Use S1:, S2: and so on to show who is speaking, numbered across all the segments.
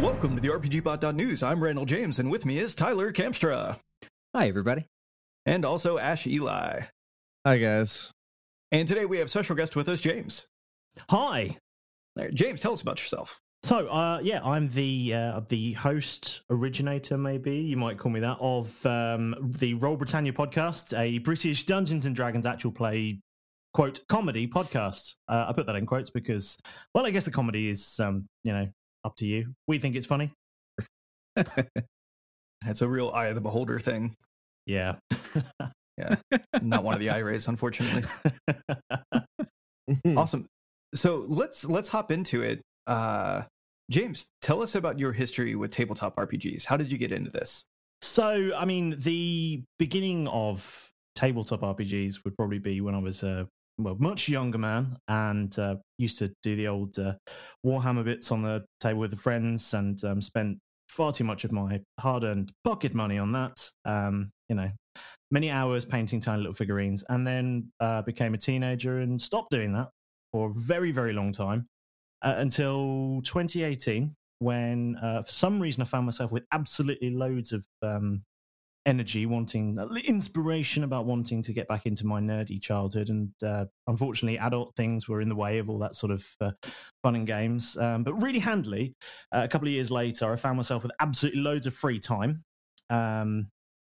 S1: Welcome to the RPGBot.news. I'm Randall James, and with me is Tyler Kamstra.
S2: Hi, everybody.
S1: And also Ash Ely.
S3: Hi, guys.
S1: And today we have special guest with us, James.
S4: Hi.
S1: Right, James, tell us about yourself.
S4: So, uh, yeah, I'm the uh, the host, originator, maybe you might call me that, of um, the Roll Britannia podcast, a British Dungeons and Dragons actual play quote comedy podcast. Uh, I put that in quotes because, well, I guess the comedy is, um, you know, up to you. We think it's funny.
S1: It's a real eye of the beholder thing.
S4: Yeah.
S1: Yeah. Not one of the IRAs, unfortunately. awesome. So let's let's hop into it. Uh James, tell us about your history with tabletop RPGs. How did you get into this?
S4: So, I mean, the beginning of tabletop RPGs would probably be when I was a well, much younger man and uh, used to do the old uh, Warhammer bits on the table with the friends and um, spent far too much of my hard earned pocket money on that. Um, you know, many hours painting tiny little figurines and then uh, became a teenager and stopped doing that for a very, very long time uh, until 2018 when uh, for some reason I found myself with absolutely loads of um, energy, wanting uh, inspiration about wanting to get back into my nerdy childhood. And uh, unfortunately, adult things were in the way of all that sort of uh, fun and games. Um, but really handily, uh, a couple of years later, I found myself with absolutely loads of free time. Um,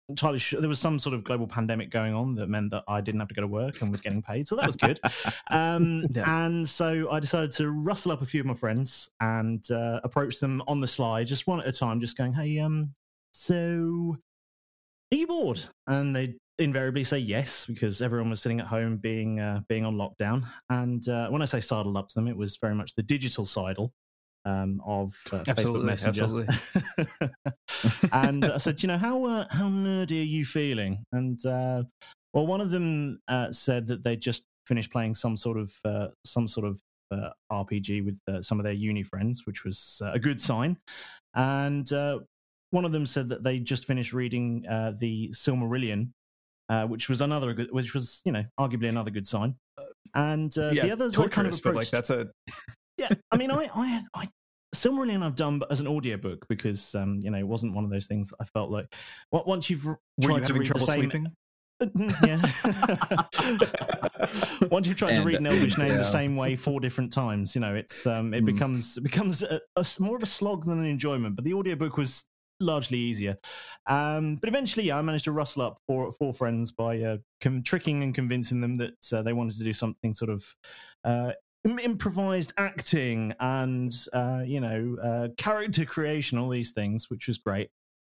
S4: entirely sure there was some sort of global pandemic going on that meant that I didn't have to go to work and was getting paid, so that was good. um, yeah. And so I decided to rustle up a few of my friends and uh, approach them on the sly, just one at a time, just going, "Hey, um, so are you bored? And they invariably say yes because everyone was sitting at home being uh, being on lockdown. And uh, when I say sidled up to them, it was very much the digital sidle um, of uh, Facebook Messenger. and I said, you know, how uh, how nerdy are you feeling? And uh, well, one of them uh, said that they just finished playing some sort of some sort of RPG with some of their uni friends, which was a good sign. And one of them said that they just finished reading uh, the Silmarillion, uh, which was another good, which was you know arguably another good sign. And uh,
S1: yeah,
S4: the others
S1: torturous,
S4: kind of
S1: approached, but like that's a
S4: yeah. I mean, I I, I Silmarillion I've done as an audiobook because um, you know it wasn't one of those things that I felt like well, once you've
S1: Were
S4: tried
S1: you
S4: to read
S1: trouble
S4: the same,
S1: sleeping?
S4: yeah. Once you've tried
S2: And-
S4: to read an Elvish name
S2: yeah.
S4: the same way four different times, you know, it's um, it
S2: Mm.
S4: becomes it becomes a, a s- more of a slog than an enjoyment. But the audiobook was largely easier. Um, but eventually, yeah, I managed to rustle up four four friends by uh, com- tricking and convincing them that uh, they wanted to do something sort of. Uh, im- improvised acting and uh, you know uh, character creation all these things which was great.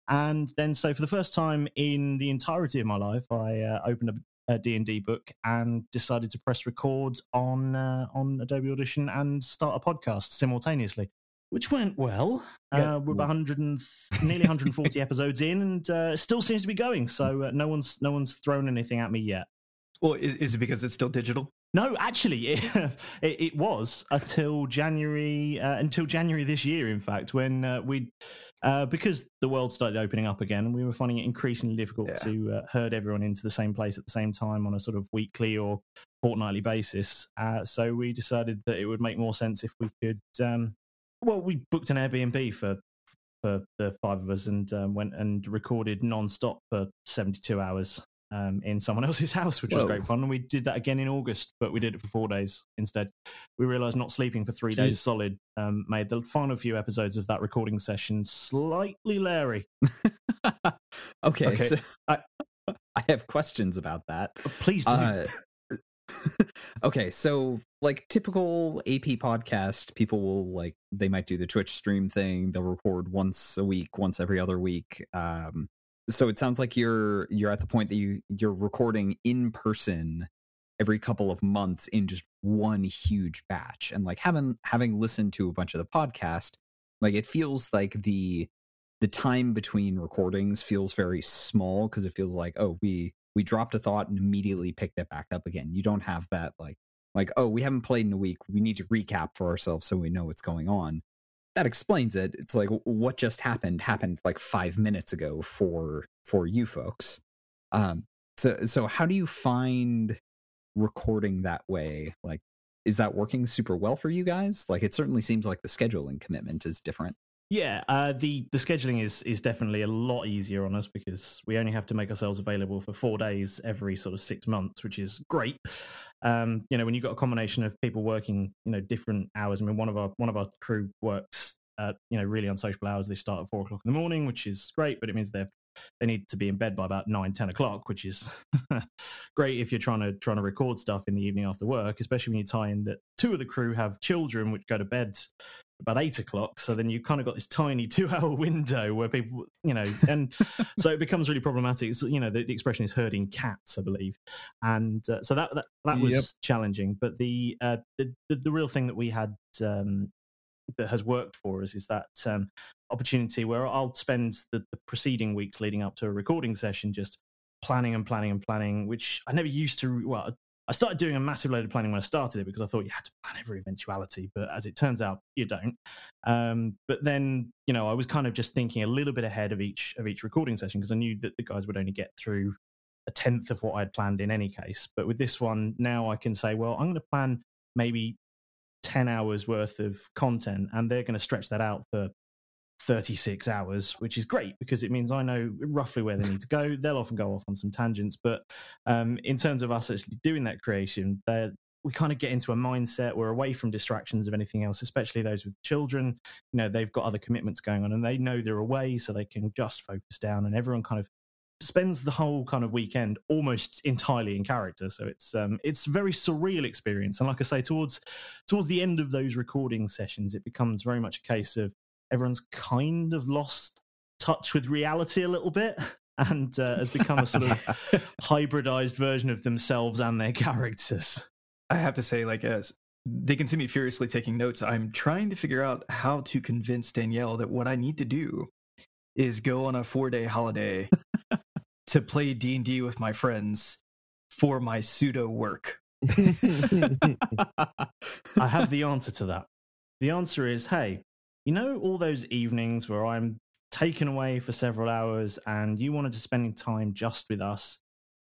S4: And then so for the first time in the entirety of my life i uh, opened a, a d&d book and decided to press record on uh, on adobe audition and start a podcast simultaneously which went well.
S1: Yeah.
S4: uh, we're about 100 and, nearly 140 episodes in and uh, it still seems to be going. So uh, no one's no one's thrown anything at me yet
S1: Well, is, is it because it's still digital?
S4: no, actually, it, it, it was until January, uh, until January this year. In fact, when uh, we, uh, because the world started opening up again, we were finding it increasingly difficult
S1: Yeah.
S4: to uh, herd everyone into the same place at the same time on a sort of weekly or fortnightly basis. Uh, so we decided that it would make more sense if we could. Um, well, we booked an Airbnb for for the five of us and um, went and recorded non-stop for 72 hours um, in someone else's house, which was great fun. And we did that again in August, but we did it for four days instead. We realized not sleeping for three days solid um, made the final few episodes of that recording session slightly leery.
S2: okay,
S1: Okay.
S2: so
S4: I-
S2: I have questions about that.
S4: Please do.
S2: Uh, okay, so like typical AP podcast, people will like they might do the Twitch stream thing. They'll record once a week, once every other week. Um, so it sounds like you're you're at the point that you you're recording in person every couple of months in just one huge batch. And like having having listened to a bunch of the podcast, like it feels like the the time between recordings feels very small because it feels like oh we we dropped a thought and immediately picked it back up again. You don't have that like like, oh, we haven't played in a week. We need to recap for ourselves so we know what's going on. That explains it. It's like what just happened happened like five minutes ago for for you folks. Um, so so how do you find recording that way? Like, is that working super well for you guys? Like, it certainly seems like the scheduling commitment is different.
S4: Yeah, uh, the the scheduling is is definitely a lot easier on us because we only have to make ourselves available for four days every sort of six months, which is great. Um, you know, when you've got a combination of people working, you know, different hours. I mean, one of our one of our crew works, at, you know, really unsociable hours. They start at four o'clock in the morning, which is great, but it means they're they need to be in bed by about nine, ten o'clock, which is great if you're trying to trying to record stuff in the evening after work, especially when you tie in that two of the crew have children which go to bed about eight o'clock. So then you kind of got this tiny two hour window where people, you know, and so it becomes really problematic. It's, you know, the, the, expression is herding cats, I believe. And uh, so that, that, that was yep. challenging. But the, uh, the, the, the, real thing that we had um, that has worked for us is that um, opportunity where I'll spend the, the preceding weeks leading up to a recording session just planning and planning and planning, which I never used to. Well, I started doing a massive load of planning when I started it because I thought you had to plan every eventuality, but as it turns out, you don't. Um, but then, you know, I was kind of just thinking a little bit ahead of each of each recording session because I knew that the guys would only get through a tenth of what I'd planned in any case. But with this one, now I can say, well, I'm going to plan maybe 10 hours worth of content and they're going to stretch that out for 36 hours, which is great because it means I know roughly where they need to go. They'll often go off on some tangents, but um, in terms of us actually doing that creation, we kind of get into a mindset. We're away from distractions of anything else, especially those with children. You know, they've got other commitments going on and they know they're away, so they can just focus down. And everyone kind of spends the whole kind of weekend almost entirely in character. So it's um, it's a very surreal experience. And like I say, towards towards the end of those recording sessions, it becomes very much a case of everyone's kind of lost touch with reality a little bit and uh, has become a sort of hybridized version of themselves and their characters.
S1: I have to say, like, as they can see me furiously taking notes, I'm trying to figure out how to convince Danielle that what I need to do is go on a four day holiday to play D and D with my friends for my pseudo work.
S4: I have the answer to that. The answer is, hey, you know, all those evenings where I'm taken away for several hours and you wanted to spend time just with us.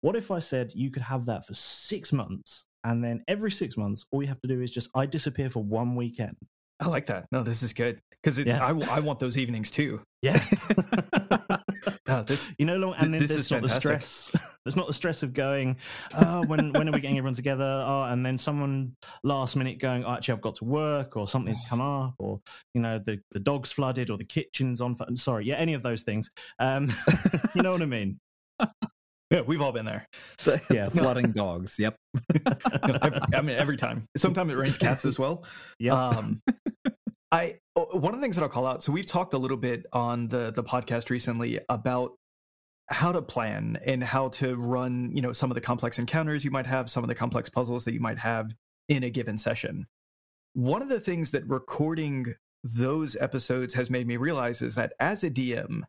S4: What if I said you could have that for six months and then every six months, all you have to do is just I disappear for one weekend.
S1: I like that. No, this is good because it's yeah. I, I want those evenings too.
S4: Yeah. no, this you know, long, and then there's not fantastic. the stress. there's not the stress of going. Oh, when when are we getting everyone together? Oh, and then someone last minute going. Oh, actually, I've got to work, or something's come up, or you know, the the dog's flooded, or the kitchen's on. I'm sorry, yeah, any of those things. Um, you know what I mean?
S1: Yeah, we've all been there.
S2: yeah, flooding dogs. Yep.
S1: I mean, every time. Sometimes it rains cats as well.
S4: Yeah. Um,
S1: I one of the things that I'll call out. So we've talked a little bit on the the podcast recently about how to plan and how to run, you know, some of the complex encounters you might have, some of the complex puzzles that you might have in a given session. One of the things that recording those episodes has made me realize is that as a DM,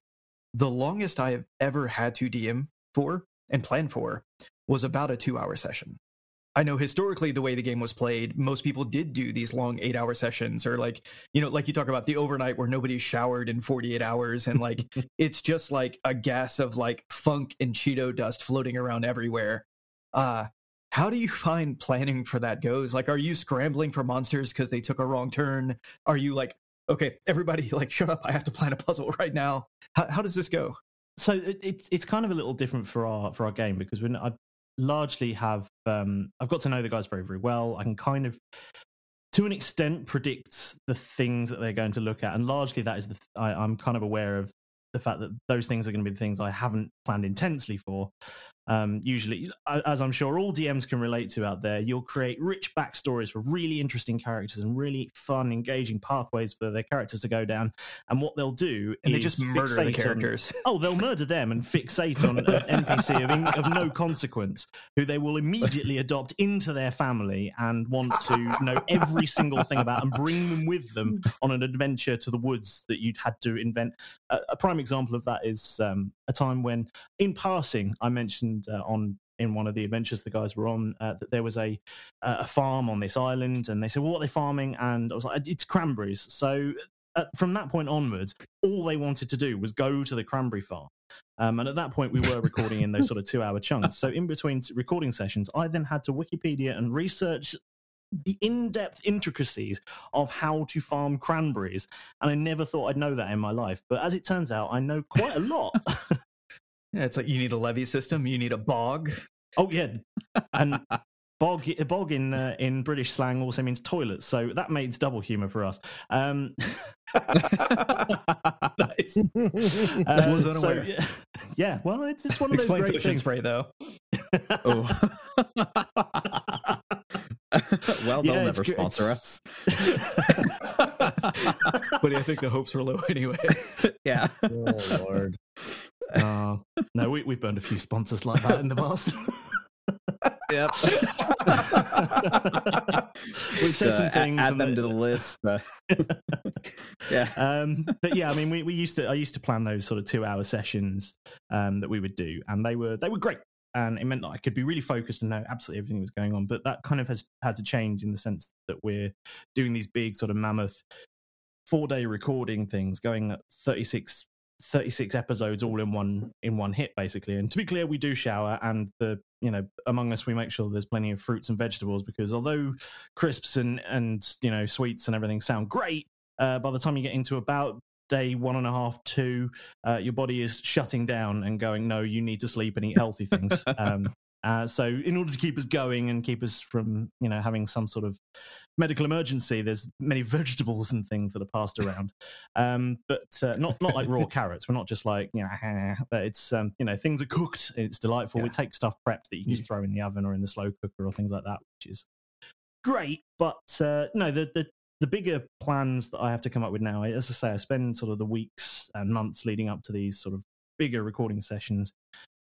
S1: the longest I have ever had to DM for and plan for was about a two hour session. I know historically the way the game was played, most people did do these long eight hour sessions or like, you know, like you talk about the overnight where nobody showered in 48 hours and like it's just like a gas of like funk and Cheeto dust floating around everywhere. Uh, how do you find planning for that goes? Like, are you scrambling for monsters because they took a wrong turn? Are you like, okay, everybody, like, shut up, I have to plan a puzzle right now? How, how does this go?
S4: so it, it's it's kind of a little different for our for our game because when I largely have um, I've got to know the guys very very well. I can kind of to an extent predict the things that they're going to look at, and largely that is the I, I'm kind of aware of the fact that those things are going to be the things I haven't planned intensely for. Um, usually, as I'm sure all DMs can relate to out there, you'll create rich backstories for really interesting characters and really fun, engaging pathways for their characters to go down. And what they'll do
S1: and they just murder the characters.
S4: On, oh, they'll murder them and fixate on an NPC of, in, of no consequence, who they will immediately adopt into their family and want to know every single thing about and bring them with them on an adventure to the woods that you'd had to invent. a prime example of that is um, a time when, in passing, I mentioned uh, on in one of the adventures the guys were on uh, that there was a a farm on this island, and they said, "Well, what are they farming?" And I was like, "It's cranberries." So uh, from that point onwards, all they wanted to do was go to the cranberry farm. Um, and at that point, we were recording in those sort of two hour chunks. So, in between recording sessions, I then had to Wikipedia and research the in depth intricacies of how to farm cranberries. And I never thought I'd know that in my life. But as it turns out, I know quite a lot.
S1: yeah, it's like you need a levee system, you need a bog.
S4: Oh, yeah. And bog, bog in, uh, in British slang also means toilet. So that makes double humor for us. Um,
S1: nice.
S4: Uh, so, yeah, yeah, well, it's, it's one of
S1: Explain
S4: those great
S1: ocean
S4: things.
S1: spray though.
S2: oh. well, they'll
S4: Yeah,
S2: never
S4: good.
S2: sponsor us.
S1: but I think the hopes were low anyway.
S2: yeah.
S3: Oh Lord.
S4: Uh, no, we, we've burned a few sponsors like that in the past.
S2: Yep.
S4: We've said
S2: Just,
S4: some things
S2: Add
S4: and
S2: them
S4: the-
S2: to the list. uh, yeah.
S4: um, but yeah, I mean, we, we used to I used to plan those sort of two hour sessions um, that we would do, and they were they were great, and it meant that I could be really focused and know absolutely everything that was going on. But that kind of has had to change in the sense that we're doing these big sort of mammoth four day recording things, going at 36 36 episodes all in one in one hit basically and to be clear we do shower and the you know among us we make sure there's plenty of fruits and vegetables because although crisps and and you know sweets and everything sound great uh, by the time you get into about day one and a half two uh, your body is shutting down and going no you need to sleep and eat healthy things. Um, uh, so in order to keep us going and keep us from you know having some sort of medical emergency there's many vegetables and things that are passed around. Um, but uh, not not like raw carrots. We're not just like you know but it's um, you know things are cooked. It's delightful. We
S1: Yeah.
S4: take stuff prepped that you can just throw in the oven or in the slow cooker or things like that which is great. But uh, no the, the the bigger plans that I have to come up with now, as I say, I spend sort of the weeks and months leading up to these sort of bigger recording sessions,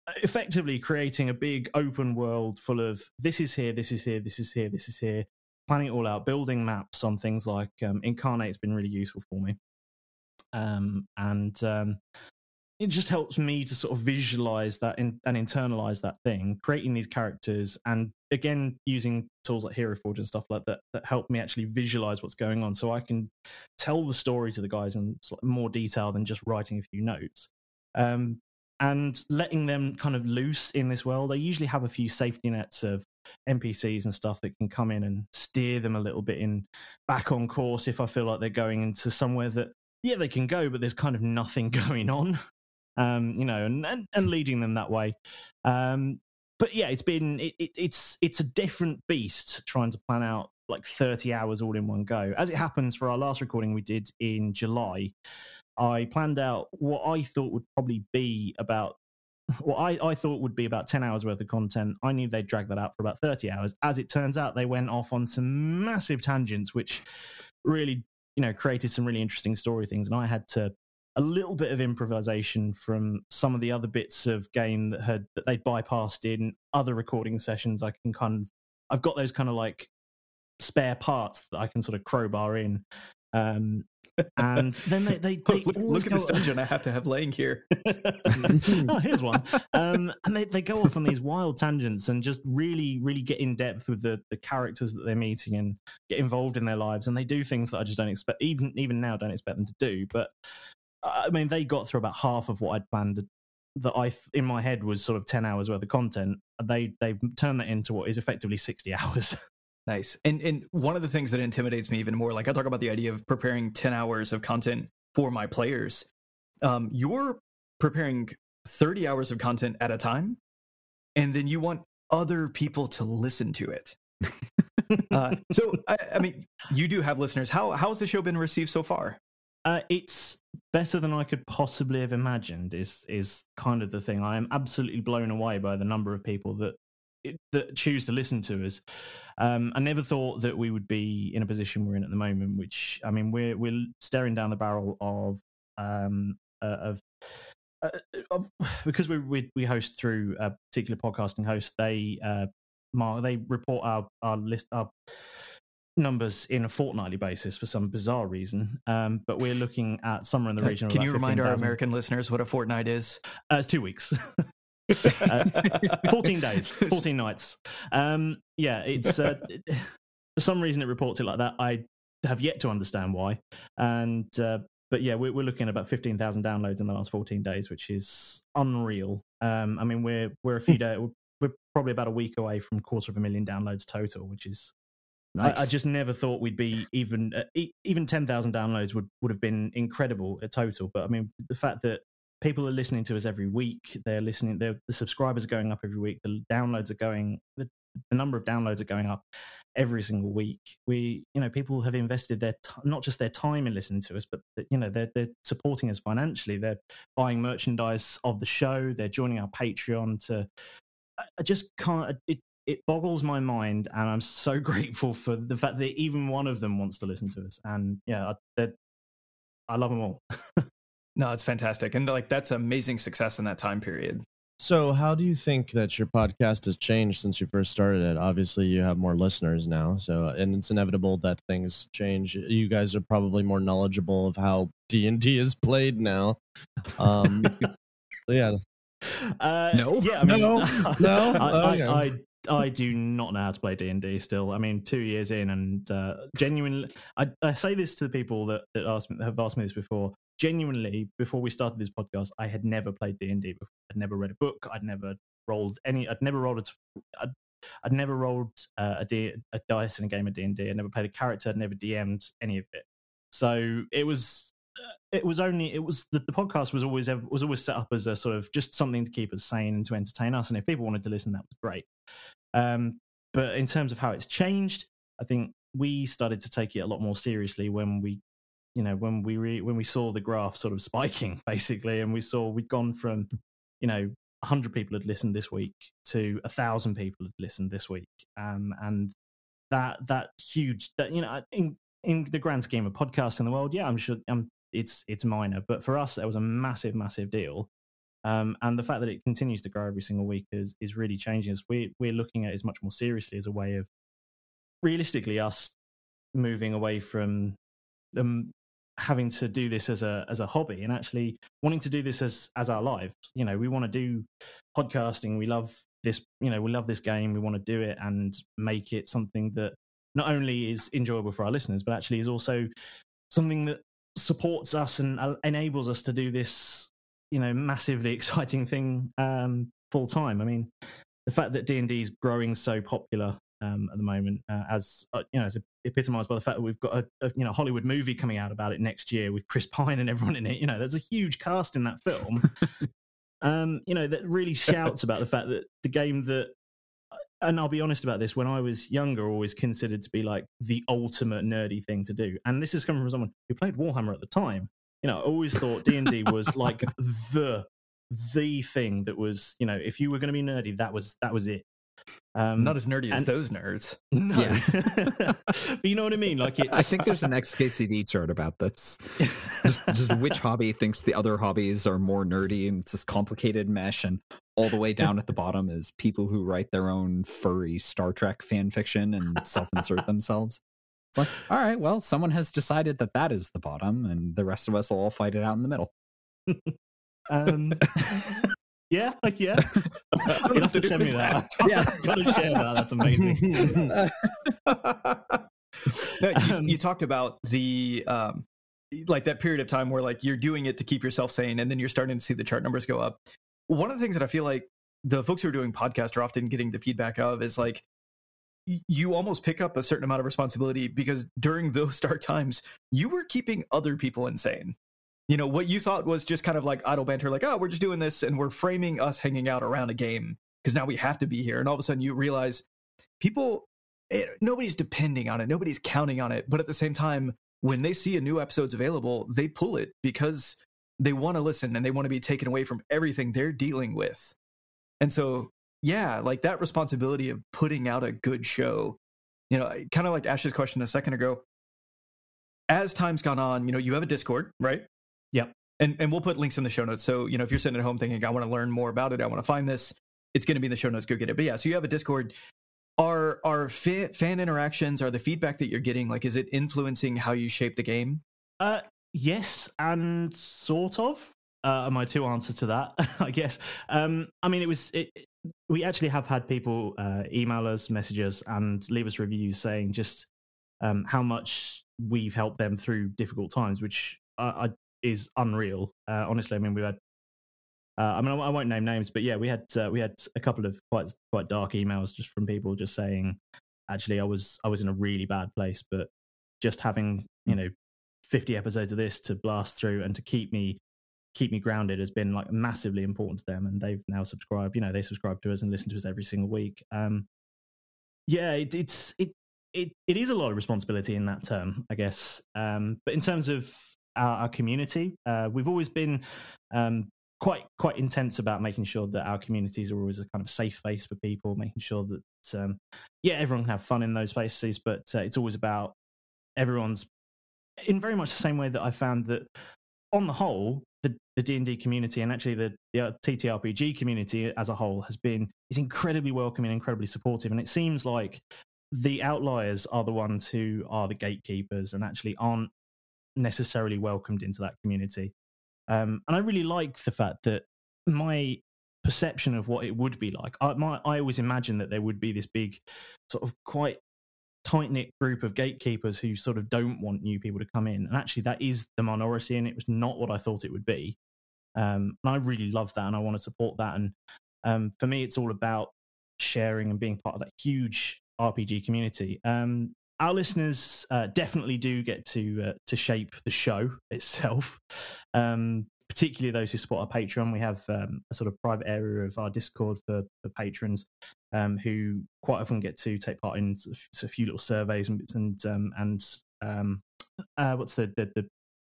S4: uh, effectively creating a big open world full of this is here, this is here, this is here, this is here, planning it all out, building maps on things like um, Inkarnate's been really useful for me. Um, and um, it just helps me to sort of visualize that in, and internalize that thing, creating these characters, and again using tools like Hero Forge and stuff like that that help me actually visualize what's going on, so I can tell the story to the guys in more detail than just writing a few notes. Um, and letting them kind of loose in this world. I usually have a few safety nets of NPCs and stuff that can come in and steer them a little bit in back on course if I feel like they're going into somewhere that yeah they can go, but there's kind of nothing going on um, you know, and, and and leading them that way. Um, but yeah, it's been it, it, it's it's a different beast trying to plan out like 30 hours all in one go. As it happens, for our last recording we did in July, I planned out what I thought would probably be about what I, I thought would be about 10 hours worth of content. I knew they'd drag that out for about 30 hours. As it turns out, they went off on some massive tangents, which really, you know, created some really interesting story things. And I had to a little bit of improvisation from some of the other bits of game that had that they bypassed in other recording sessions. I can kind of I've got those kind of like spare parts that I can sort of crowbar in. Um, and then they they, they
S1: look, look at this dungeon I have to have laying here.
S4: oh, here's one. Um, and they, they go off on these wild tangents and just really, really get in depth with the, the characters that they're meeting and get involved in their lives. And they do things that I just don't expect, even even now, don't expect them to do. But I mean, they got through about half of what I'd planned that I th- in my head was sort of ten hours worth of content. They they've turned that into what is effectively sixty hours.
S1: Nice. And and one of the things that intimidates me even more, like I talk about the idea of preparing 10 hours of content for my players. Um, you're preparing 30 hours of content at a time, and then you want other people to listen to it. Uh, so I, I mean, you do have listeners. How how has the show been received so far?
S4: Uh, it's better than I could possibly have imagined. Is is kind of the thing. I am absolutely blown away by the number of people that that choose to listen to us. Um, I never thought that we would be in a position we're in at the moment. Which I mean, we're we're staring down the barrel of um, uh, of. Uh, of, because we, we we host through a particular podcasting host, they uh, mark they report our our list our numbers in a fortnightly basis for some bizarre reason. Um, but we're looking at somewhere in the region. of
S1: Can you remind our
S4: 15,000.
S1: American listeners what a fortnight is?
S4: Uh, it's two weeks. uh, 14 days, 14 nights. Um, yeah, it's uh, for some reason it reports it like that. I have yet to understand why. And uh, but yeah, we're, we're looking at about 15,000 downloads in the last 14 days, which is unreal. Um, I mean, we're we're a few days, we're probably about a week away from quarter of a million downloads total, which is Nice. I, I, just never thought we'd be even uh, even ten thousand downloads would would have been incredible at total. But I mean, the fact that people are listening to us every week, they're listening, they're, the subscribers are going up every week, the downloads are going, the, the number of downloads are going up every single week. We, you know, people have invested their t- not just their time in listening to us, but you know, they're they're supporting us financially. They're buying merchandise of the show. They're joining our Patreon to. I just can't. It it boggles my mind, and I'm so grateful for the fact that even one of them wants to listen to us. And yeah, I, I love them all.
S1: no, it's fantastic, and like that's amazing success in that time period.
S3: So, how do you think that your podcast has changed since you first started it? Obviously, you have more listeners now, so and it's inevitable that things change. You guys are probably more knowledgeable of how D and D is played now. Um, yeah.
S4: Uh, no, yeah, I mean, no, no. I, I, I, I do not know how to play D and D still. I mean, two years in, and uh, genuinely, I, I say this to the people that that ask, have asked me this before. Genuinely, before we started this podcast, I had never played D and D before. I'd never read a book. I'd never rolled any. I'd never rolled a. I'd, I'd never rolled uh, a, D, a dice in a game of D and D. I'd never played a character. I'd never DM'd any of it. So it was uh, it was only it was the, the, podcast was always was always set up as a sort of just something to keep us sane and to entertain us and if people wanted to listen that was great um, but in terms of how it's changed, I think we started to take it a lot more seriously when we, you know, when we re- when we saw the graph sort of spiking basically, and we saw we'd gone from, you know, 100 people had listened this week to a thousand people had listened this week, um, and that that huge that you know in in the grand scheme of podcasts in the world, yeah, I'm sure um, it's it's minor, but for us, it was a massive, massive deal. Um, and the fact that it continues to grow every single week is is really changing us. We we're looking at it much more seriously as a way of realistically us moving away from um, having to do this as a as a hobby and actually wanting to do this as as our lives. You know, we want to do podcasting. We love this. You know, we love this game. We want to do it and make it something that not only is enjoyable for our listeners, but actually is also something that supports us and uh, enables us to do this you know massively exciting thing um, full time. I mean, the fact that D and D is growing so popular um, at the moment, uh, as uh, you know, is epitomized by the fact that we've got a, a, you know Hollywood movie coming out about it next year with Chris Pine and everyone in it. You know, there's a huge cast in that film. um, you know, that really shouts about the fact that the game that. And I'll be honest about this. When I was younger, always considered to be like the ultimate nerdy thing to do, and this is coming from someone who played Warhammer at the time you know, I always thought D and D was like the the thing that was, you know, if you were going to be nerdy, that was that was it.
S1: Um, Not as nerdy as those nerds.
S4: No, yeah. but you know what I mean. Like, it's...
S2: I think there's an XKCD chart about this. just, just which hobby thinks the other hobbies are more nerdy, and it's this complicated mesh. And all the way down at the bottom is people who write their own furry Star Trek fan fiction and self-insert themselves. It's like, all right, well, someone has decided that that is the bottom, and the rest of us will all fight it out in the middle.
S4: um, yeah, yeah. you have to send me that. Yeah, gotta share that. That's amazing.
S1: no, you, um, you, talked about the um, like that period of time where like you're doing it to keep yourself sane, and then you're starting to see the chart numbers go up. One of the things that I feel like the folks who are doing podcasts are often getting the feedback of is like you almost pick up a certain amount of responsibility because during those dark times, you were keeping other people insane. You know, what you thought was just kind of like idle banter, like, oh, we're just doing this and we're framing us hanging out around a game because now we have to be here. And all of a sudden you realize people, it, eh, nobody's depending on it, nobody's counting on it. But at the same time, when they see a new episode's available, they pull it because they want to listen and they want to be taken away from everything they're dealing with. And so yeah, like that responsibility of putting out a good show, you know, kind of like Ash's question a second ago. As time's gone on, you know, you have a Discord, right?
S4: Yep.
S1: And and we'll put links in the show notes. So, you know, if you're sitting at home thinking, I want to learn more about it, I want to find this, it's going to be in the show notes. Go get it. But yeah, so you have a Discord. Are are fan, fan interactions, are the feedback that you're getting, like, is it influencing how you shape the game?
S4: Uh, yes, and sort of. Uh, my two answers to that, I guess. Um, I mean, it was it, we actually have had people uh, email us, message us, and leave us reviews saying just um, how much we've helped them through difficult times, which uh, is unreal. Uh, honestly, I mean, we've had. Uh, I mean, I won't name names, but yeah, we had we had a couple of quite quite dark emails just from people just saying, actually, I was I was in a really bad place, but just having you know 50 episodes of this to blast through and to keep me keep me grounded has been like massively important to them and they've now subscribed you know they subscribe to us and listen to us every single week. Um yeah it, it's it it it is a lot of responsibility in that term i guess. Um but in terms of our, our community uh we've always been um quite quite intense about making sure that our communities are always a kind of safe space for people making sure that um yeah everyone can have fun in those spaces but uh, it's always about everyone's in very much the same way that i found that on the whole the, the D&D community and actually the, the TTRPG community as a whole has been is incredibly welcoming, incredibly supportive, and it seems like the outliers are the ones who are the gatekeepers and actually aren't necessarily welcomed into that community. Um, and I really like the fact that my perception of what it would be like, I, my, I always imagined that there would be this big, sort of quite tight knit group of gatekeepers who sort of don't want new people to come in. And actually, that is the minority, and it was not what I thought it would be. Um, and I really love that, and I want to support that. And um, for me, it's all about sharing and being part of that huge RPG community. Um, our listeners uh, definitely do get to uh, to shape the show itself. Um, particularly those who support our Patreon. We have um, a sort of private area of our Discord for, for patrons um, who quite often get to take part in a few little surveys and and um, and um, uh, what's the, the, the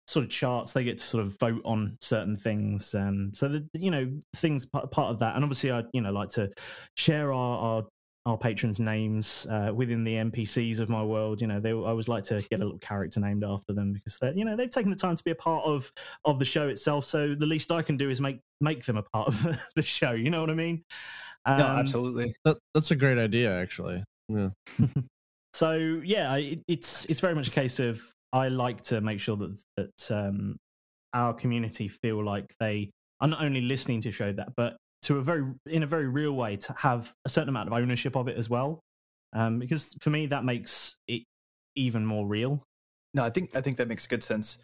S4: sort of charts they get to sort of vote on certain things um so the you know things part, part of that and obviously i you know like to share our, our our patrons' names uh, within the NPCs of my world. You know, they I always like to get a little character named after them because they you know they've taken the time to be a part of of the show itself. So the least I can do is make make them a part of the show. You know what I mean?
S1: Um, no, absolutely.
S3: That, that's a great idea, actually. Yeah.
S4: so yeah, it, it's it's very much a case of I like to make sure that that um, our community feel like they are not only listening to show that, but to a very in a very real way to have a certain amount of ownership of it as well um, because for me that makes it even more real
S1: no i think i think that makes good sense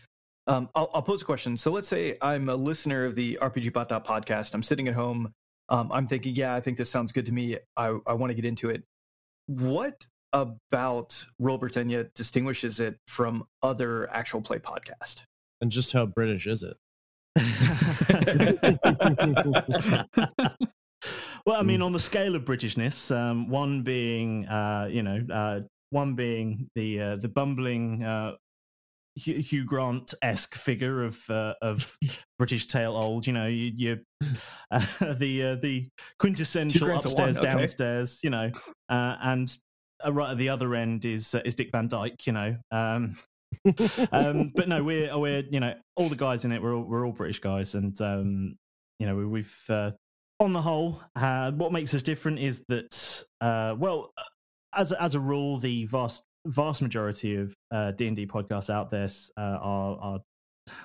S1: um, I'll, I'll, pose a question so let's say i'm a listener of the rpgbot podcast i'm sitting at home um, i'm thinking yeah i think this sounds good to me. I, I want to get into it. What about Roll Britannia distinguishes it from other actual play podcast
S3: and just how british is it?
S4: Well, I mean, mm. on the scale of Britishness, um, one being, uh, you know, uh, one being the uh, the bumbling uh, Hugh Grant esque figure of uh, of British tale old. You know, you, you uh, the uh, the quintessential upstairs one, okay. downstairs. You know, uh, and uh, right at the other end is uh, is Dick Van Dyke. You know, um, um, but no, we're we're you know all the guys in it. We're all, we're all British guys, and um, you know we, have uh, on the whole, uh, what makes us different is that uh, well, as as a rule, the vast vast majority of uh, D and D podcasts out there uh, are are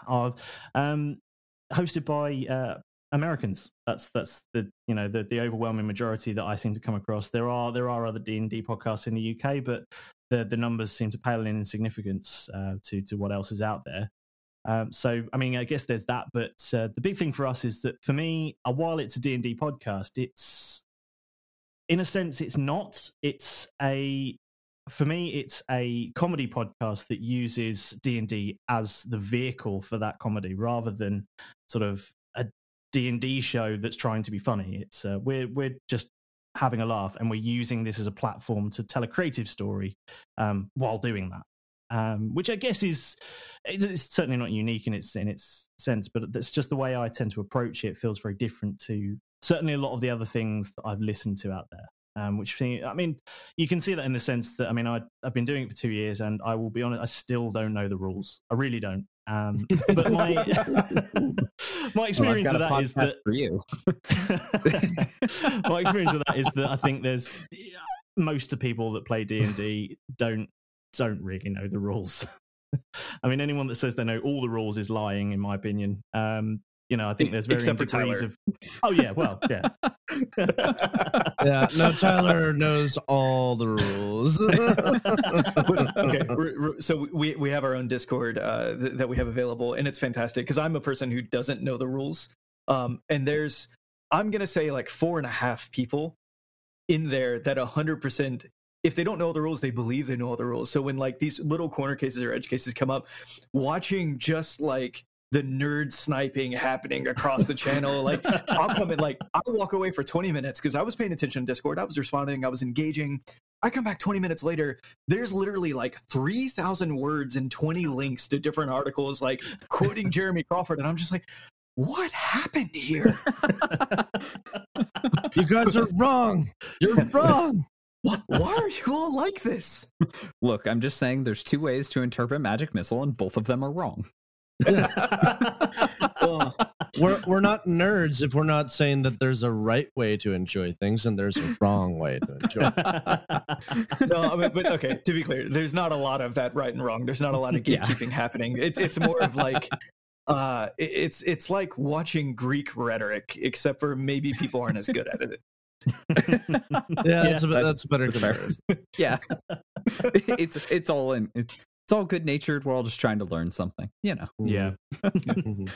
S4: are um, hosted by uh, Americans. That's that's the you know the the overwhelming majority that I seem to come across. There are there are other D and D podcasts in the UK, but the the numbers seem to pale in insignificance uh, to to what else is out there. Um, so, I mean, I guess there's that, but uh, the big thing for us is that for me, uh, while it's a D and D podcast, it's in a sense it's not. It's a for me, it's a comedy podcast that uses D and D as the vehicle for that comedy, rather than sort of a D and D show that's trying to be funny. It's uh, we're we're just having a laugh and we're using this as a platform to tell a creative story um, while doing that um, which I guess is it's certainly not unique in its in its sense, but that's just the way I tend to approach it. it feels very different to certainly a lot of the other things that I've listened to out there. Um, which I mean, you can see that in the sense that I mean, I, have been doing it for two years, and I will be honest, I still don't know the rules. I really don't. Um, but my my experience well, of that is that
S2: for you.
S4: my experience of that is that I think there's most of people that play D and D don't don't really know the rules. I mean, anyone that says they know all the rules is lying, in my opinion. Um, you know, I think there's varying
S1: Except for
S4: degrees
S1: Tyler.
S4: of. Oh yeah, well, yeah.
S3: yeah, no, Tyler knows all the rules.
S1: okay we're- we're- so we we have our own discord uh, th- that we have available and it's fantastic because i'm a person who doesn't know the rules um, and there's i'm gonna say like four and a half people in there that a 100% if they don't know all the rules they believe they know all the rules so when like these little corner cases or edge cases come up watching just like the nerd sniping happening across the channel like i'll come in like i'll walk away for 20 minutes because i was paying attention to discord i was responding i was engaging I come back 20 minutes later. There's literally like 3,000 words and 20 links to different articles, like quoting Jeremy Crawford. And I'm just like, what happened here?
S3: you guys are wrong. You're wrong.
S1: What, why are you all like this?
S2: Look, I'm just saying there's two ways to interpret magic missile, and both of them are wrong.
S1: Oh,
S3: We're we're not nerds if we're not saying that there's a right way to enjoy things and there's a wrong way to enjoy.
S1: no, I mean, but okay, to be clear, there's not a lot of that right and wrong. There's not a lot of
S2: Yeah.
S1: gatekeeping happening. It's it's more of like uh it's it's like watching Greek rhetoric, except for maybe people aren't as good at it.
S3: Yeah, that's a, that's a better
S2: that's fair.
S3: comparison.
S2: yeah, it's it's all in. It's, it's all good natured. We're all just trying to learn something, you know.
S4: yeah.
S3: Mhm.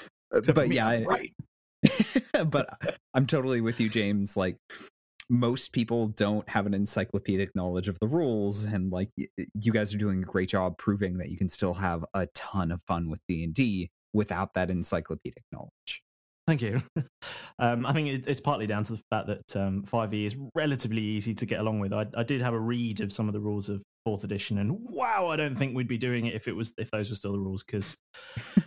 S2: But
S1: me,
S2: yeah,
S1: I'm right.
S2: but I'm totally with you, James. Like most people don't have an encyclopedic knowledge of the rules, and like y- you guys are doing a great job proving that you can still have a ton of fun with D and D without that encyclopedic knowledge.
S4: Thank you. Um, I think it's partly down to the fact that um, 5e is relatively easy to get along with. I, I did have a read of some of the rules of fourth edition, and wow, I don't think we'd be doing it if it was if those were still the rules. Because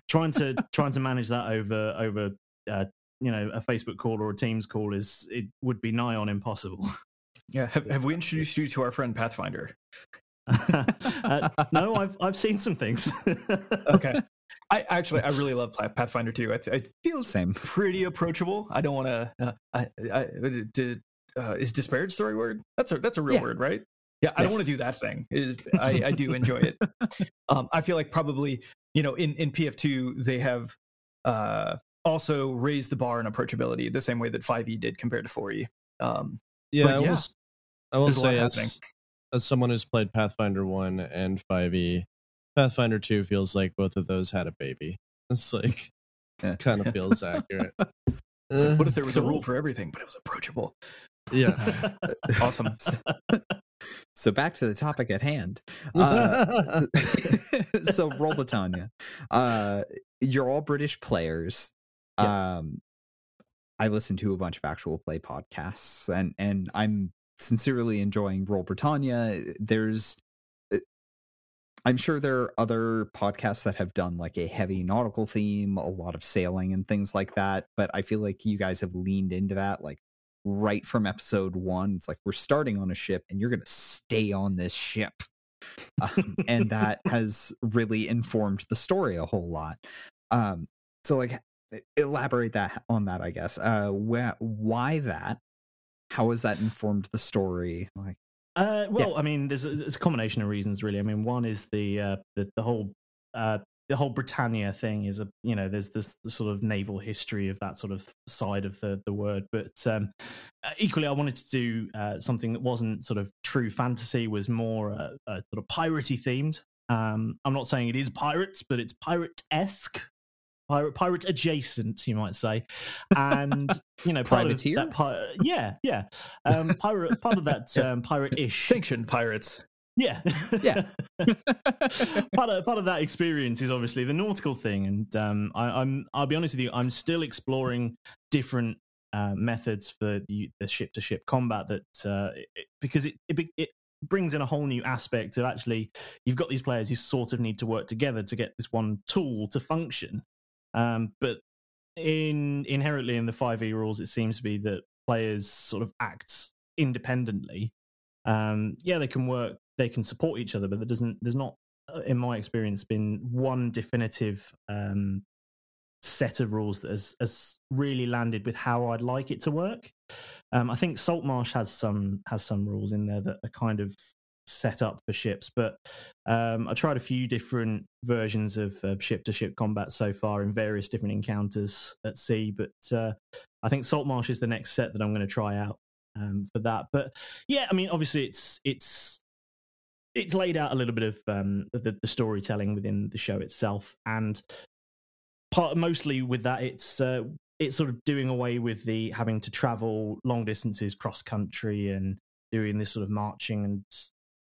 S4: trying to trying to manage that over over uh, you know a Facebook call or a Teams call is it would be nigh on impossible.
S1: Yeah, have, have we introduced you to our friend Pathfinder?
S4: uh, no, I've I've seen some things.
S1: Okay, I actually I really love Pathfinder too. I, th- I feel
S2: Same.
S1: pretty approachable. I don't want to. Uh, I, I, did, uh, is disparage the right word? That's a that's a real
S2: Yeah.
S1: word, right? Yeah, I don't want to do that thing. I, I do enjoy it. Um, I feel like probably you know in in PF two they have uh, also raised the bar in approachability the same way that five E did compared to four E. Um,
S3: Yeah,
S1: But
S3: I will, I will
S1: there's a lot
S3: say as as someone who's played Pathfinder one and five E, Pathfinder two feels like both of those had a baby. It's like
S2: Yeah.
S3: kind of feels accurate.
S1: what if there was a rule for everything, but it was approachable?
S3: yeah.
S1: Awesome.
S2: So back to the topic at hand. Uh, so roll Britannia. Uh you're all British players. Um I listen to a bunch of actual play podcasts and and I'm sincerely enjoying Roll Britannia. There's uh, I'm sure there are other podcasts that have done like a heavy nautical theme, a lot of sailing and things like that, but I feel like you guys have leaned into that like right from episode 1. It's like we're starting on a ship and you're going to stay on this ship. Um, and that has really informed the story a whole lot. Um so like elaborate that on that i guess uh wh- why that how has that informed the story like
S4: Uh, well, I mean, there's, a- there's a combination of reasons, really. I mean, one is the uh, the, the whole uh, the whole Britannia thing is a you know there's this the sort of naval history of that sort of side of the the word, but um, uh, equally, I wanted to do uh, something that wasn't sort of true fantasy, was more a, uh, sort of piratey themed. Um, I'm not saying it is pirates, but it's pirate esque. Pirate, pirate adjacent, you might say, and you know,
S2: Privateer?
S4: that yeah, yeah, um, pirate, part of that um, pirate-ish
S1: Sanctioned pirates.
S4: Yeah,
S2: Yeah.
S4: part of part of that experience is obviously the nautical thing, and um, I, I'm I'll be honest with you, I'm still exploring different uh, methods for the, the ship to ship combat that uh, it, because it, it it brings in a whole new aspect of actually you've got these players who sort of need to work together to get this one tool to function, um, but in inherently in the five E rules, it seems to be that players sort of act independently. Um yeah they can work they can support each other but there doesn't there's not uh, in my experience been one definitive um set of rules that has, has really landed with how i'd like it to work um i think saltmarsh has some has some rules in there that are kind of set up for ships. But um, I tried a few different versions of, of ship-to-ship combat so far in various different encounters at sea. But uh, I think Saltmarsh is the next set that I'm going to try out um, for that. But yeah, I mean, obviously it's it's it's laid out a little bit of um, the, the storytelling within the show itself, and part mostly with that, it's uh, it's sort of doing away with the having to travel long distances cross country and doing this sort of marching and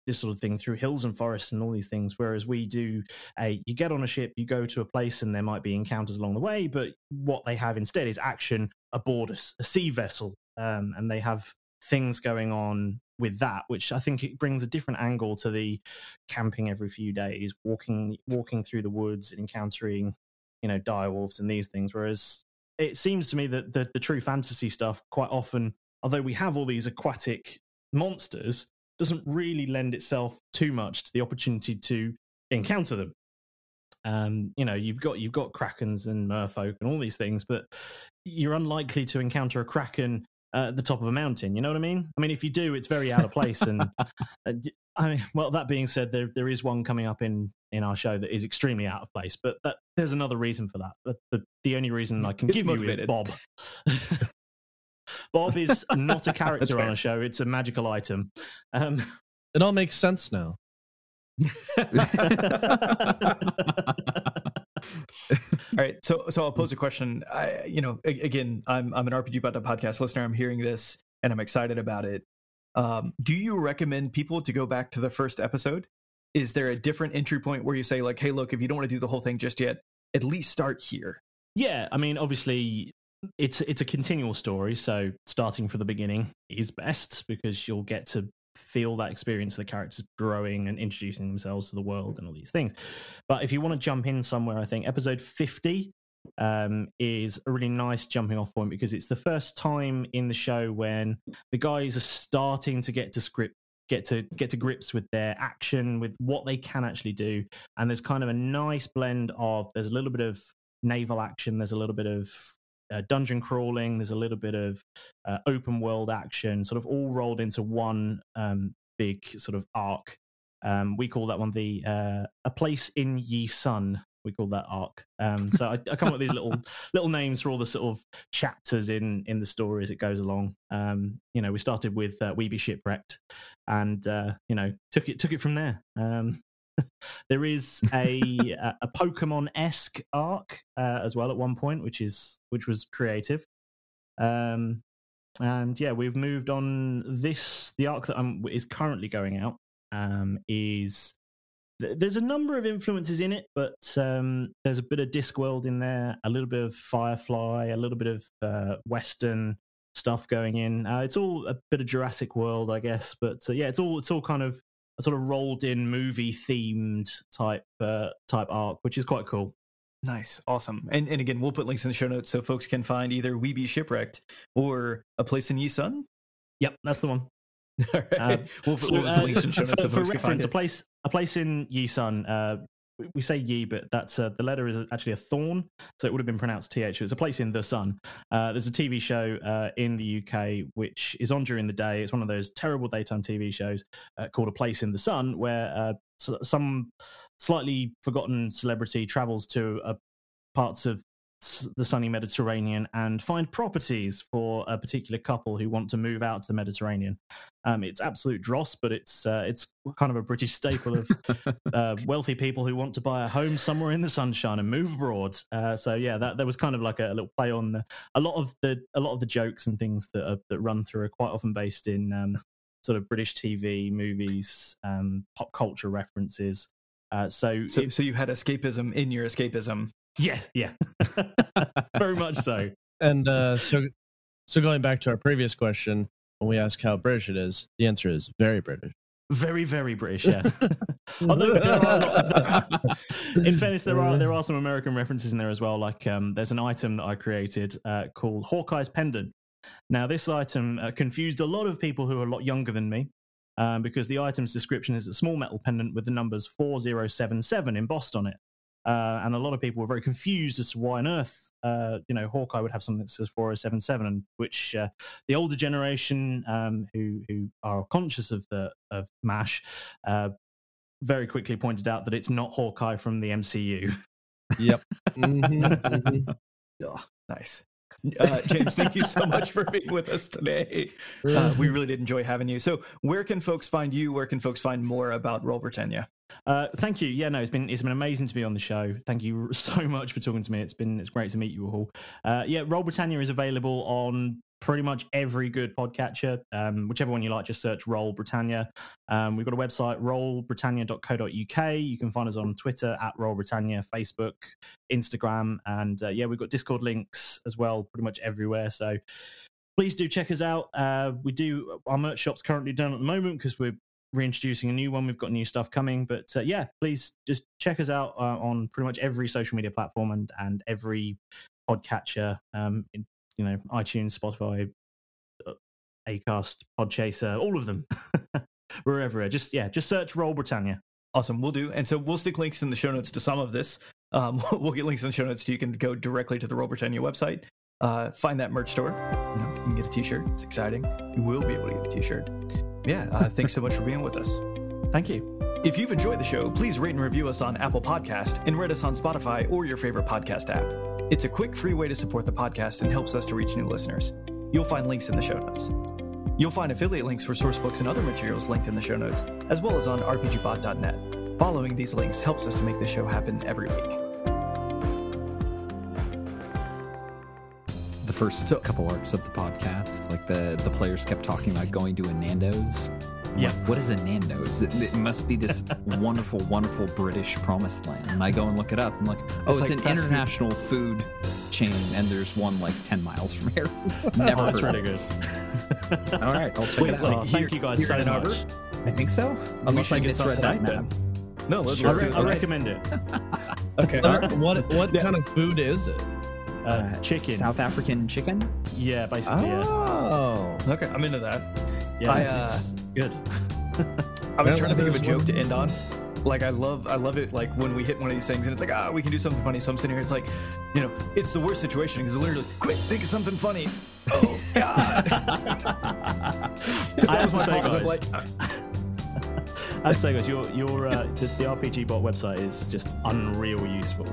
S4: this sort of thing through hills and forests and all these things. Whereas we do a you get on a ship, you go to a place, and there might be encounters along the way, but what they have instead is action aboard a, a sea vessel, um, and they have things going on with that, which I think it brings a different angle to the camping every few days, walking walking through the woods encountering, you know, direwolves and these things. Whereas it seems to me that the, the true fantasy stuff quite often, although we have all these aquatic monsters, doesn't really lend itself too much to the opportunity to encounter them. Um, you know, you've got you've got krakens and merfolk and all these things, but you're unlikely to encounter a kraken uh, at the top of a mountain. You know what I mean? I mean, if you do, it's very out of place. and uh, I mean, well, that being said, there there is one coming up in in our show that is extremely out of place. But that, there's another reason for that. The, the, the only reason I can
S1: It's
S4: give you is Bob. Bob is not a character on a show; it's a magical item. Um,
S3: It all makes sense now.
S1: All right, so so I'll pose a question. I, you know, again, I'm I'm an RPGBOT.News podcast listener. I'm hearing this and I'm excited about it. Um, do you recommend people to go back to the first episode? Is there a different entry point where you say like, hey, look, if you don't want to do the whole thing just yet, at least start here?
S4: Yeah, I mean, obviously, it's it's a continual story, so starting from the beginning is best because you'll get to feel that experience of the characters growing and introducing themselves to the world and all these things. But if you want to jump in somewhere, I think episode fifty um, is a really nice jumping off point because it's the first time in the show when the guys are starting to get to script get to get to grips with their action with what they can actually do and there's kind of a nice blend of there's a little bit of naval action. There's a little bit of uh, dungeon crawling. There's a little bit of uh, open world action, sort of all rolled into one um, big sort of arc. Um, we call that one the uh, a place in ye sun. We call that arc. Um, so I, I come up with these little little names for all the sort of chapters in in the story as it goes along. Um, you know, we started with uh, we be shipwrecked, and uh, you know took it took it from there. There is a a, Pokemon esque arc uh, as well at one point, which is which was creative. Um, and yeah, we've moved on. This the arc that I'm, is currently going out um, is th- there's a number of influences in it, but um, there's a bit of Discworld in there, a little bit of Firefly, a little bit of uh, Western stuff going in. Uh, it's all a bit of Jurassic World, I guess, but uh, yeah, it's all it's all kind of a sort of rolled in movie themed type uh, type arc, which is quite cool.
S1: Nice, awesome. And and again, we'll put links in the show notes so folks can find either We Be Shipwrecked or A Place in Ye Sun.
S4: Yep, that's the one.
S1: All right.
S4: Uh,
S1: we'll put,
S4: So,
S1: we'll put
S4: uh,
S1: links in the show notes
S4: for,
S1: so
S4: for
S1: folks can find
S4: reference, a place a place in Ye Sun. We- say ye, but that's uh, the letter is actually a thorn, so it would have been pronounced th. It's a place in the sun. Uh, there's a TV show uh, in the UK which is on during the day. It's one of those terrible daytime TV shows uh, called A Place in the Sun, where uh, some slightly forgotten celebrity travels to uh, parts of the sunny Mediterranean and find properties for a particular couple who want to move out to the Mediterranean. Um, it's absolute dross, but it's uh, it's kind of a British staple of uh, wealthy people who want to buy a home somewhere in the sunshine and move abroad. Uh, so yeah, that there was kind of like a, little play on the, a lot of the a lot of the jokes and things that are, that run through are quite often based in um, sort of British TV, movies, um, pop culture references. Uh, so,
S1: So,
S4: it-
S1: so you had escapism in your escapism.
S4: Yeah, yeah, very much so.
S3: And uh, so, so going back to our previous question, when we ask how British it is, the answer is very British.
S4: Very, very British, yeah. Although are in fairness, there are there are some American references in there as well. Like um, there's an item that I created uh, called Hawkeye's pendant. Now, this item uh, confused a lot of people who are a lot younger than me um, because the item's description is a small metal pendant with the numbers four zero seven seven embossed on it. Uh, and a lot of people were very confused as to why on earth uh, you know Hawkeye would have something that says 4077, and which uh, the older generation um, who who are conscious of the of MASH uh, very quickly pointed out that it's not Hawkeye from the MCU.
S3: Yep. Mhm, mhm.
S1: Oh, nice. Uh, James, thank you so much for being with us today. Uh, we really did enjoy having you. So, where can folks find you? Where can folks find more about Roll Britannia?
S4: Uh, thank you. Yeah, no, it's been it's been amazing to be on the show. Thank you so much for talking to me. It's been it's great to meet you all. Uh, yeah, Roll Britannia is available on pretty much every good podcatcher. Um, whichever one you like, just search Roll Britannia. Um, we've got a website, rollbritannia.co.uk. You can find us on Twitter at Roll Britannia, Facebook, Instagram, and uh, yeah, we've got Discord links as well, pretty much everywhere. So please do check us out. Uh, we do our merch shop's currently done at the moment because we're reintroducing a new one. We've got new stuff coming, but uh, yeah, please just check us out uh, on pretty much every social media platform and and every podcatcher. Um, you know, iTunes, Spotify, uh, Acast, Podchaser, all of them. We're everywhere. Just yeah, just search Roll Britannia.
S1: Awesome, we'll do. And so we'll stick links in the show notes to some of this. Um, we'll get links in the show notes so you can go directly to the Roll Britannia website, uh, find that merch store. You, know, you can get a t-shirt. It's exciting. You will be able to get a t-shirt. Yeah, uh, thanks so much for being with us.
S4: Thank you.
S1: If you've enjoyed the show, please rate and review us on Apple Podcast and rate us on Spotify or your favorite podcast app. It's a quick, free way to support the podcast and helps us to reach new listeners. You'll find links in the show notes. You'll find affiliate links for source books and other materials linked in the show notes, as well as on rpgbot.net. Following these links helps us to make the show happen every week.
S2: The first couple arcs of the podcast, like the the players kept talking about going to a Nando's. I'm
S4: Yeah.
S2: like, what is a Nando's? It, it must be this wonderful, wonderful British promised land. And I go and look it up. I'm like, oh,
S1: It's
S2: it's,
S1: like
S2: an
S1: fast food.
S2: international food. chain, and there's one like ten miles from here. Never
S4: Oh, that's
S2: heard
S4: really
S2: of
S4: good.
S2: it. All right, I'll check
S1: Wait,
S2: it out.
S1: like,
S4: Oh,
S1: here-
S4: thank you guys so
S1: in Ann
S4: much.
S2: I think so.
S1: We
S2: Unless I
S1: should get some
S2: misread that
S1: tonight,
S2: map.
S1: then. No, let's,
S2: Sure.
S4: I,
S1: let's do
S4: re- I
S1: tonight.
S4: recommend it.
S3: Okay.
S1: Let
S3: what what
S1: Yeah.
S3: kind of food is it?
S4: Uh, chicken.
S2: South African chicken.
S4: Yeah, basically. Yeah,
S3: Oh.
S1: Okay, I'm into that.
S4: Yeah
S1: I,
S4: it's,
S1: uh,
S4: it's good.
S1: I was
S3: Well,
S1: trying to think of a joke
S3: one-
S1: to end on. Like I love, I love it. Like when we hit one of these things, and it's like, ah, we can do something funny. So I'm sitting here. It's like, you know, it's the worst situation because literally, quick, think of something funny. Oh God! so
S4: I
S1: that was my
S4: say,
S1: pause. I'm
S4: guys,
S1: like,
S4: I'd say, guys, your your uh, the, the RPG bot website is just unreal useful.